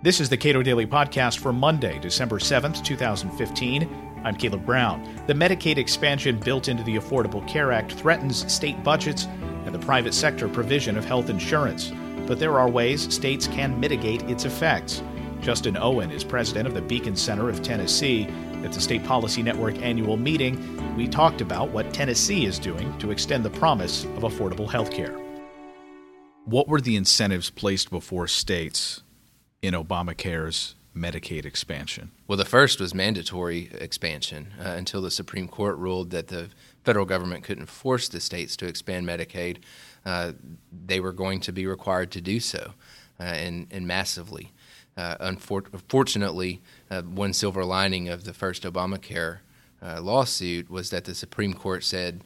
This is the Cato Daily Podcast for Monday, December 7th, 2015. I'm Caleb Brown. The Medicaid expansion built into the Affordable Care Act threatens state budgets and the private sector provision of health insurance. But there are ways states can mitigate its effects. Justin Owen is president of the Beacon Center of Tennessee. At the State Policy Network annual meeting, we talked about what Tennessee is doing to extend the promise of affordable health care. What were the incentives placed before states in Obamacare's Medicaid expansion? Well, the first was mandatory expansion uh, until the Supreme Court ruled that the federal government couldn't force the states to expand Medicaid. Uh, they were going to be required to do so, uh, and, and massively. Uh, unfortunately, uh, one silver lining of the first Obamacare uh, lawsuit was that the Supreme Court said,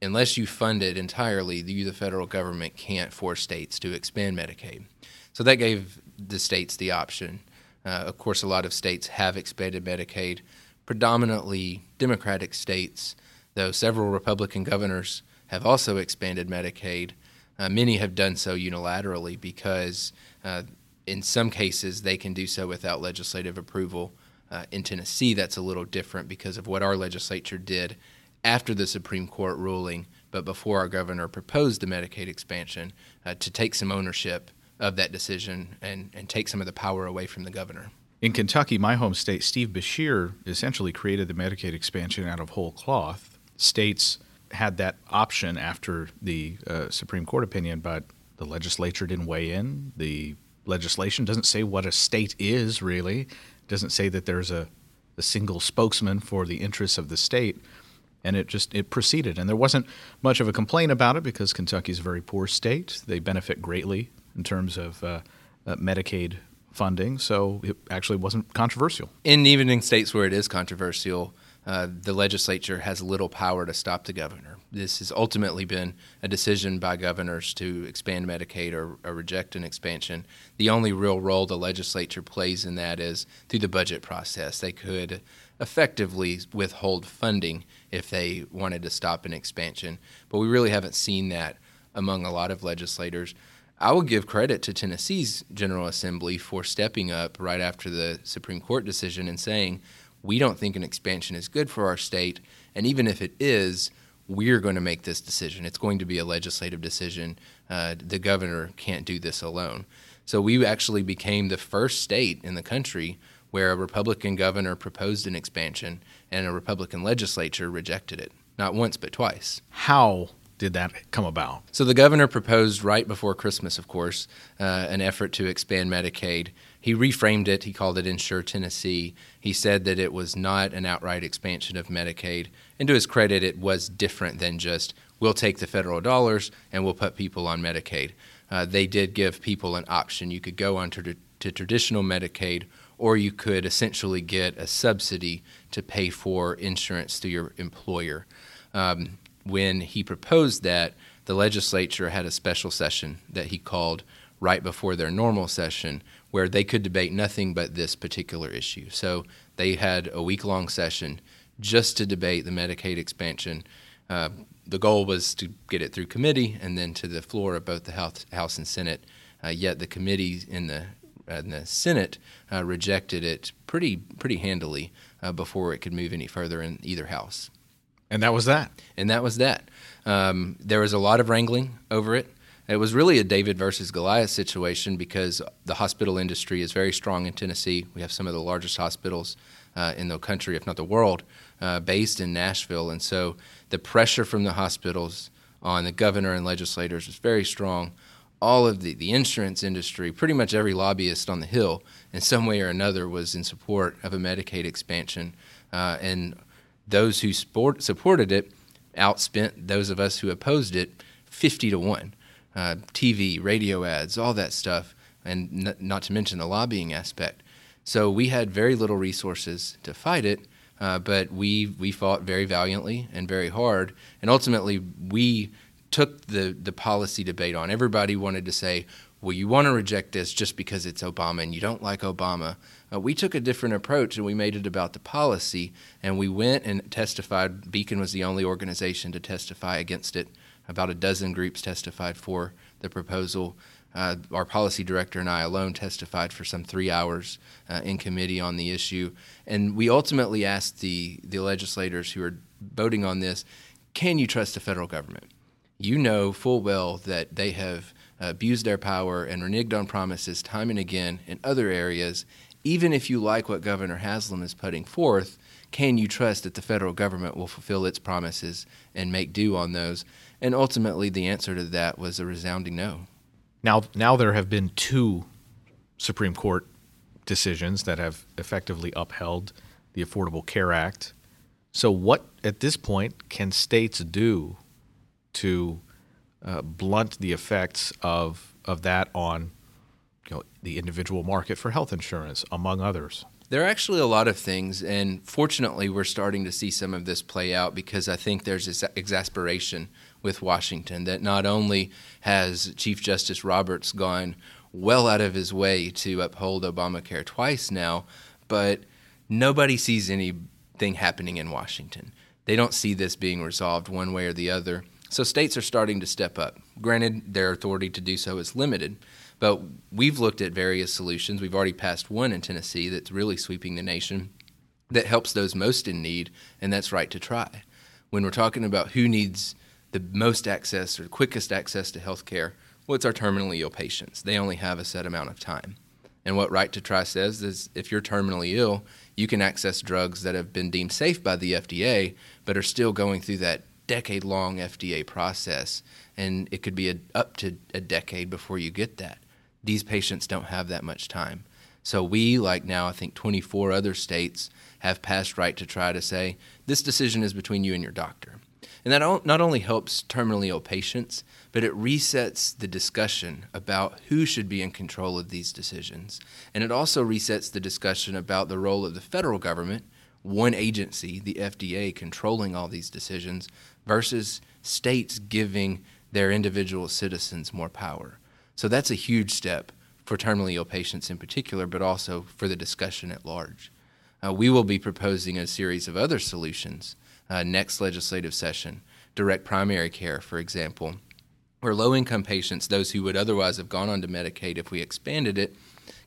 unless you fund it entirely, you, the federal government, can't force states to expand Medicaid. So that gave the states the option. Uh, of course, a lot of states have expanded Medicaid, predominantly Democratic states, though several Republican governors have also expanded Medicaid. Uh, many have done so unilaterally because, uh, in some cases, they can do so without legislative approval. Uh, in Tennessee, that's a little different because of what our legislature did after the Supreme Court ruling, but before our governor proposed the Medicaid expansion uh, to take some ownership of that decision and, and take some of the power away from the governor. In Kentucky, my home state, Steve Beshear essentially created the Medicaid expansion out of whole cloth. States had that option after the uh, Supreme Court opinion, but the legislature didn't weigh in. The legislation doesn't say what a state is really. It doesn't say that there's a, a single spokesman for the interests of the state. And it just it proceeded, and there wasn't much of a complaint about it because Kentucky's a very poor state. They benefit greatly in terms of uh, uh, Medicaid funding, so it actually wasn't controversial. And even in states where it is controversial, uh, the legislature has little power to stop the governor. This has ultimately been a decision by governors to expand Medicaid or, or, reject an expansion. The only real role the legislature plays in that is through the budget process. They could effectively withhold funding if they wanted to stop an expansion, but we really haven't seen that among a lot of legislators. I would give credit to Tennessee's General Assembly for stepping up right after the Supreme Court decision and saying, we don't think an expansion is good for our state, and even if it is, we're going to make this decision. It's going to be a legislative decision. Uh, the governor can't do this alone. So we actually became the first state in the country where a Republican governor proposed an expansion and a Republican legislature rejected it. Not once, but twice. How did that come about? So the governor proposed right before Christmas, of course, uh, an effort to expand Medicaid. He reframed it. He called it Insure Tennessee. He said that it was not an outright expansion of Medicaid. And to his credit, it was different than just we'll take the federal dollars and we'll put people on Medicaid. Uh, they did give people an option. You could go on to, to traditional Medicaid or you could essentially get a subsidy to pay for insurance through your employer. Um, when he proposed that, the legislature had a special session that he called right before their normal session where they could debate nothing but this particular issue. So they had a week long session just to debate the Medicaid expansion. Uh, the goal was to get it through committee and then to the floor of both the House, House and Senate. Uh, yet the committee in the, in the Senate uh, rejected it pretty pretty handily uh, before it could move any further in either house. And that was that. And that was that. Um, there was a lot of wrangling over it. It was really a David versus Goliath situation because the hospital industry is very strong in Tennessee. We have some of the largest hospitals uh, in the country, if not the world, uh, based in Nashville. And so the pressure from the hospitals on the governor and legislators was very strong. All of the, the insurance industry, pretty much every lobbyist on the Hill, in some way or another, was in support of a Medicaid expansion. Uh, and those who sport, supported it outspent those of us who opposed it 50 to 1. Uh, TV, radio ads, all that stuff, and n- not to mention the lobbying aspect. So we had very little resources to fight it, uh, but we, we fought very valiantly and very hard. And ultimately, we took the, the policy debate on. Everybody wanted to say, well, you want to reject this just because it's Obama and you don't like Obama. Uh, we took a different approach and we made it about the policy. And we went and testified. Beacon was the only organization to testify against it. About a dozen groups testified for the proposal. Uh, our policy director and I alone testified for some three hours uh, in committee on the issue. And we ultimately asked the, the legislators who are voting on this can you trust the federal government? You know full well that they have abused their power and reneged on promises time and again in other areas. Even if you like what Governor Haslam is putting forth, can you trust that the federal government will fulfill its promises and make due on those? And ultimately, the answer to that was a resounding no. Now, now there have been two Supreme Court decisions that have effectively upheld the Affordable Care Act. So, what at this point can states do to uh, blunt the effects of of that on you know the individual market for health insurance, among others? There are actually a lot of things, and fortunately, we're starting to see some of this play out because I think there's this exasperation with Washington that not only has Chief Justice Roberts gone well out of his way to uphold Obamacare twice now, but nobody sees anything happening in Washington. They don't see this being resolved one way or the other. So states are starting to step up. Granted, their authority to do so is limited, but we've looked at various solutions. We've already passed one in Tennessee that's really sweeping the nation that helps those most in need, and that's right to try. When we're talking about who needs the most access or quickest access to health care, well, it's our terminally ill patients. They only have a set amount of time. And what Right to Try says is if you're terminally ill, you can access drugs that have been deemed safe by the FDA, but are still going through that decade long FDA process. And it could be a, up to a decade before you get that. These patients don't have that much time. So we, like now, I think 24 other states, have passed Right to Try to say this decision is between you and your doctor. And that not only helps terminally ill patients, but it resets the discussion about who should be in control of these decisions. And it also resets the discussion about the role of the federal government, one agency, the FDA, controlling all these decisions, versus states giving their individual citizens more power. So that's a huge step for terminally ill patients in particular, but also for the discussion at large. Uh, we will be proposing a series of other solutions uh, next legislative session. Direct primary care, for example, where low income patients, those who would otherwise have gone on to Medicaid if we expanded it,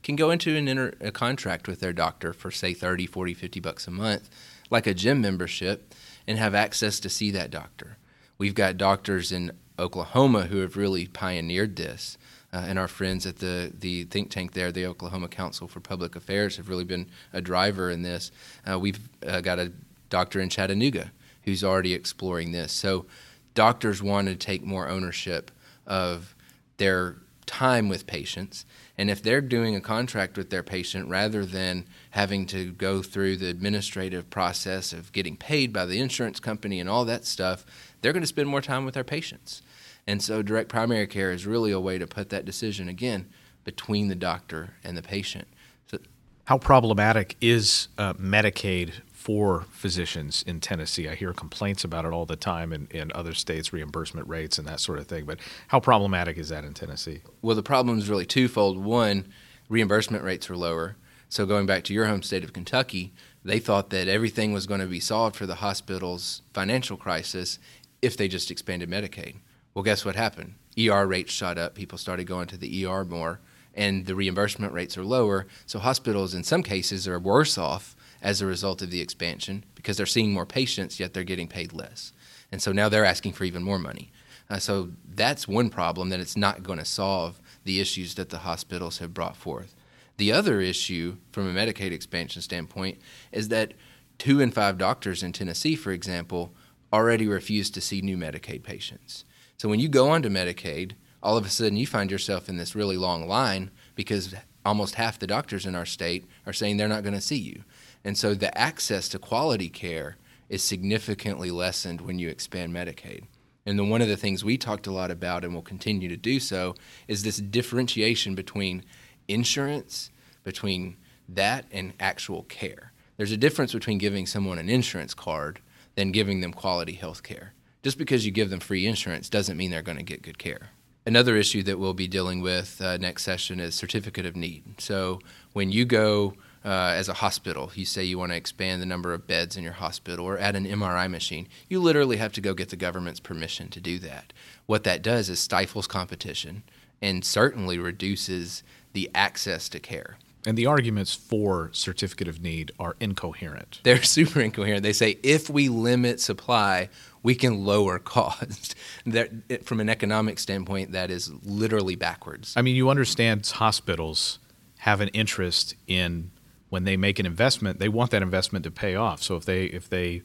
can go into an inter- a contract with their doctor for, say, 30, 40, 50 bucks a month, like a gym membership, and have access to see that doctor. We've got doctors in Oklahoma who have really pioneered this. Uh, and our friends at the, the think tank there, the Oklahoma Council for Public Affairs, have really been a driver in this. Uh, we've uh, got a doctor in Chattanooga who's already exploring this. So doctors want to take more ownership of their time with patients. And if they're doing a contract with their patient rather than having to go through the administrative process of getting paid by the insurance company and all that stuff, they're going to spend more time with their patients. And so direct primary care is really a way to put that decision again between the doctor and the patient. So, how problematic is uh, Medicaid for physicians in Tennessee. I hear complaints about it all the time in, in other states, reimbursement rates and that sort of thing. But how problematic is that in Tennessee? Well, the problem is really twofold. One, reimbursement rates are lower. So going back to your home state of Kentucky, they thought that everything was going to be solved for the hospital's financial crisis if they just expanded Medicaid. Well, guess what happened? ER rates shot up. People started going to the ER more, and the reimbursement rates are lower. So hospitals, in some cases, are worse off as a result of the expansion because they're seeing more patients, yet they're getting paid less. And so now they're asking for even more money. Uh, so that's one problem that it's not going to solve the issues that the hospitals have brought forth. The other issue from a Medicaid expansion standpoint is that two in five doctors in Tennessee, for example, already refuse to see new Medicaid patients. So when you go onto Medicaid, all of a sudden you find yourself in this really long line because almost half the doctors in our state are saying they're not going to see you. And so the access to quality care is significantly lessened when you expand Medicaid. And then one of the things we talked a lot about and will continue to do so is this differentiation between insurance, between that and actual care. There's a difference between giving someone an insurance card than giving them quality health care. Just because you give them free insurance doesn't mean they're going to get good care. Another issue that we'll be dealing with uh, next session is certificate of need. So when you go uh, as a hospital, you say you want to expand the number of beds in your hospital or add an MRI machine, you literally have to go get the government's permission to do that. What that does is stifles competition and certainly reduces the access to care. And the arguments for certificate of need are incoherent. They're super incoherent. They say if we limit supply, we can lower cost. that, from an economic standpoint, that is literally backwards. I mean, you understand hospitals have an interest in when they make an investment, they want that investment to pay off. So if they if they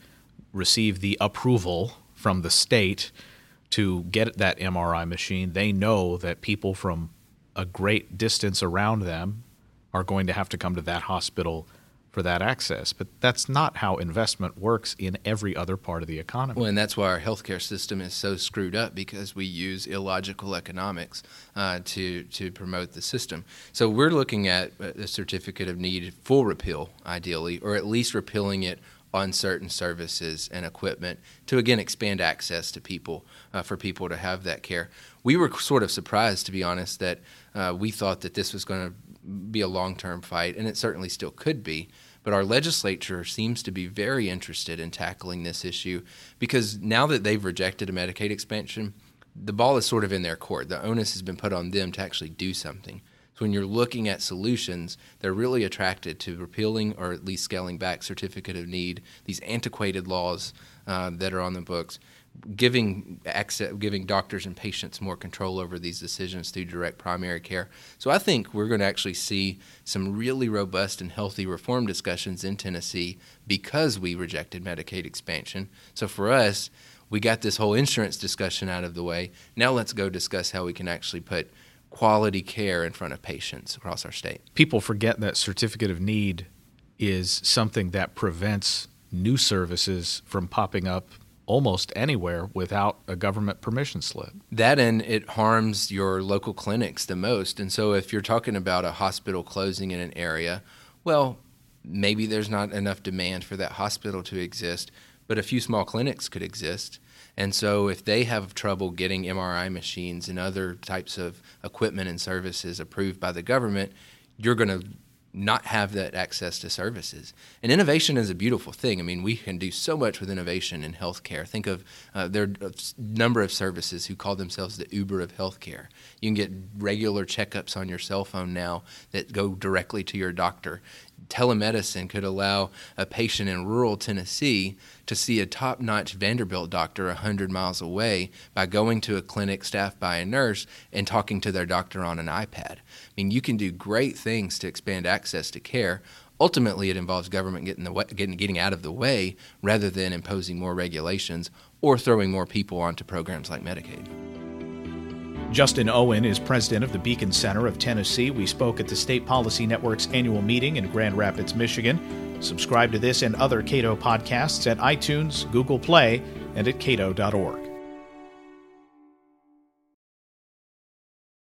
receive the approval from the state to get that MRI machine, they know that people from a great distance around them are going to have to come to that hospital for that access. But that's not how investment works in every other part of the economy. Well, and that's why our healthcare system is so screwed up because we use illogical economics uh, to to promote the system. So we're looking at a certificate of need full repeal, ideally, or at least repealing it on certain services and equipment to again expand access to people uh, for people to have that care. We were sort of surprised, to be honest, that uh, we thought that this was going to be a long term fight, and it certainly still could be. But our legislature seems to be very interested in tackling this issue because now that they've rejected a Medicaid expansion, the ball is sort of in their court. The onus has been put on them to actually do something. So when you're looking at solutions, they're really attracted to repealing or at least scaling back certificate of need, these antiquated laws uh, that are on the books, giving access, giving doctors and patients more control over these decisions through direct primary care. So I think we're going to actually see some really robust and healthy reform discussions in Tennessee because we rejected Medicaid expansion. So for us, we got this whole insurance discussion out of the way. Now let's go discuss how we can actually put quality care in front of patients across our state. People forget that certificate of need is something that prevents new services from popping up almost anywhere without a government permission slip. That and it harms your local clinics the most. And so if you're talking about a hospital closing in an area, well, maybe there's not enough demand for that hospital to exist, but a few small clinics could exist. And so if they have trouble getting MRI machines and other types of equipment and services approved by the government, you're going to not have that access to services. And innovation is a beautiful thing. I mean, we can do so much with innovation in healthcare. Think of uh, there are a number of services who call themselves the Uber of healthcare. You can get regular checkups on your cell phone now that go directly to your doctor telemedicine could allow a patient in rural Tennessee to see a top notch Vanderbilt doctor 100 miles away by going to a clinic staffed by a nurse and talking to their doctor on an iPad. I mean, you can do great things to expand access to care. Ultimately, it involves government getting, the way, getting, getting out of the way rather than imposing more regulations or throwing more people onto programs like Medicaid. Justin Owen is president of the Beacon Center of Tennessee. We spoke at the State Policy Network's annual meeting in Grand Rapids, Michigan. Subscribe to this and other Cato podcasts at iTunes, Google Play, and at cato.org.